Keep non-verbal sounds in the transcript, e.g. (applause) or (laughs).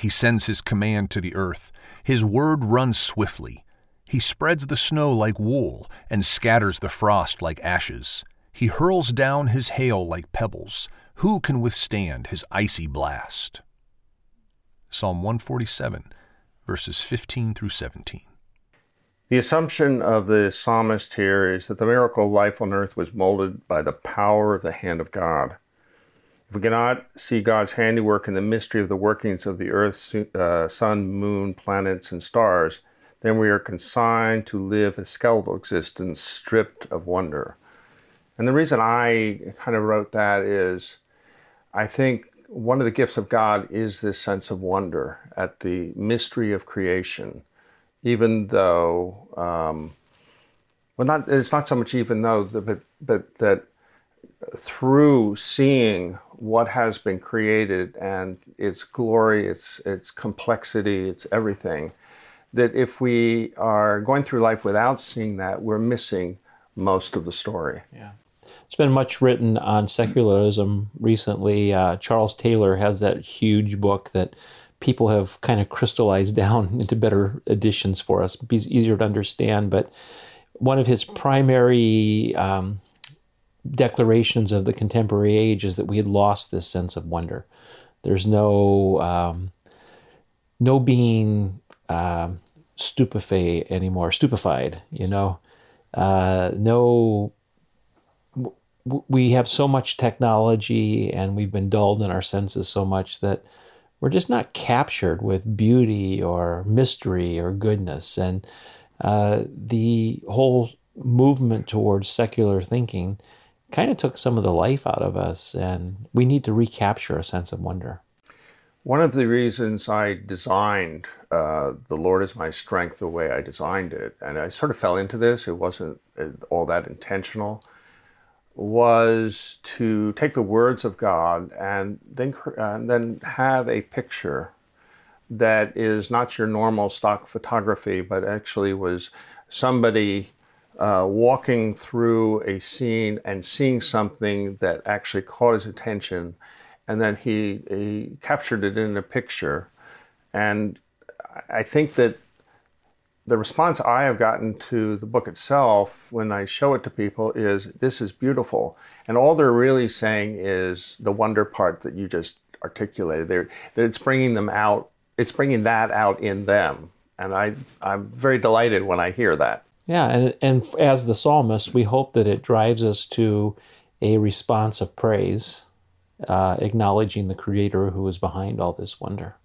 He sends his command to the earth. His word runs swiftly. He spreads the snow like wool and scatters the frost like ashes. He hurls down his hail like pebbles. Who can withstand his icy blast? Psalm 147, verses 15 through 17. The assumption of the psalmist here is that the miracle of life on earth was molded by the power of the hand of God. If we cannot see God's handiwork in the mystery of the workings of the earth, uh, sun, moon, planets, and stars, then we are consigned to live a skeletal existence stripped of wonder. And the reason I kind of wrote that is I think one of the gifts of God is this sense of wonder at the mystery of creation, even though, um, well, not it's not so much even though, but but that through seeing what has been created and its glory, its its complexity, its everything, that if we are going through life without seeing that, we're missing most of the story. Yeah. It's been much written on secularism recently. Uh, Charles Taylor has that huge book that people have kind of crystallized (laughs) down into better editions for us. Easier to understand. But one of his primary um, declarations of the contemporary age is that we had lost this sense of wonder. There's no um, no being uh, stupefied anymore, stupefied. You know, uh, no we have so much technology and we've been dulled in our senses so much that we're just not captured with beauty or mystery or goodness. And uh, the whole movement towards secular thinking kind of took some of the life out of us, and we need to recapture a sense of wonder. One of the reasons I designed uh, The Lord is My Strength the way I designed it, and I sort of fell into this, it wasn't uh, all that intentional was to take the words of God and then and then have a picture that is not your normal stock photography, but actually was somebody uh, walking through a scene and seeing something that actually caught his attention, and then he, he captured it in a picture. And I think that the response I have gotten to the book itself when I show it to people is this is beautiful. And all they're really saying is the wonder part that you just articulated. They're, that it's bringing them out, it's bringing that out in them. And I, I'm very delighted when I hear that. Yeah, and, and as the psalmist, we hope that it drives us to a response of praise, uh, acknowledging the Creator who is behind all this wonder.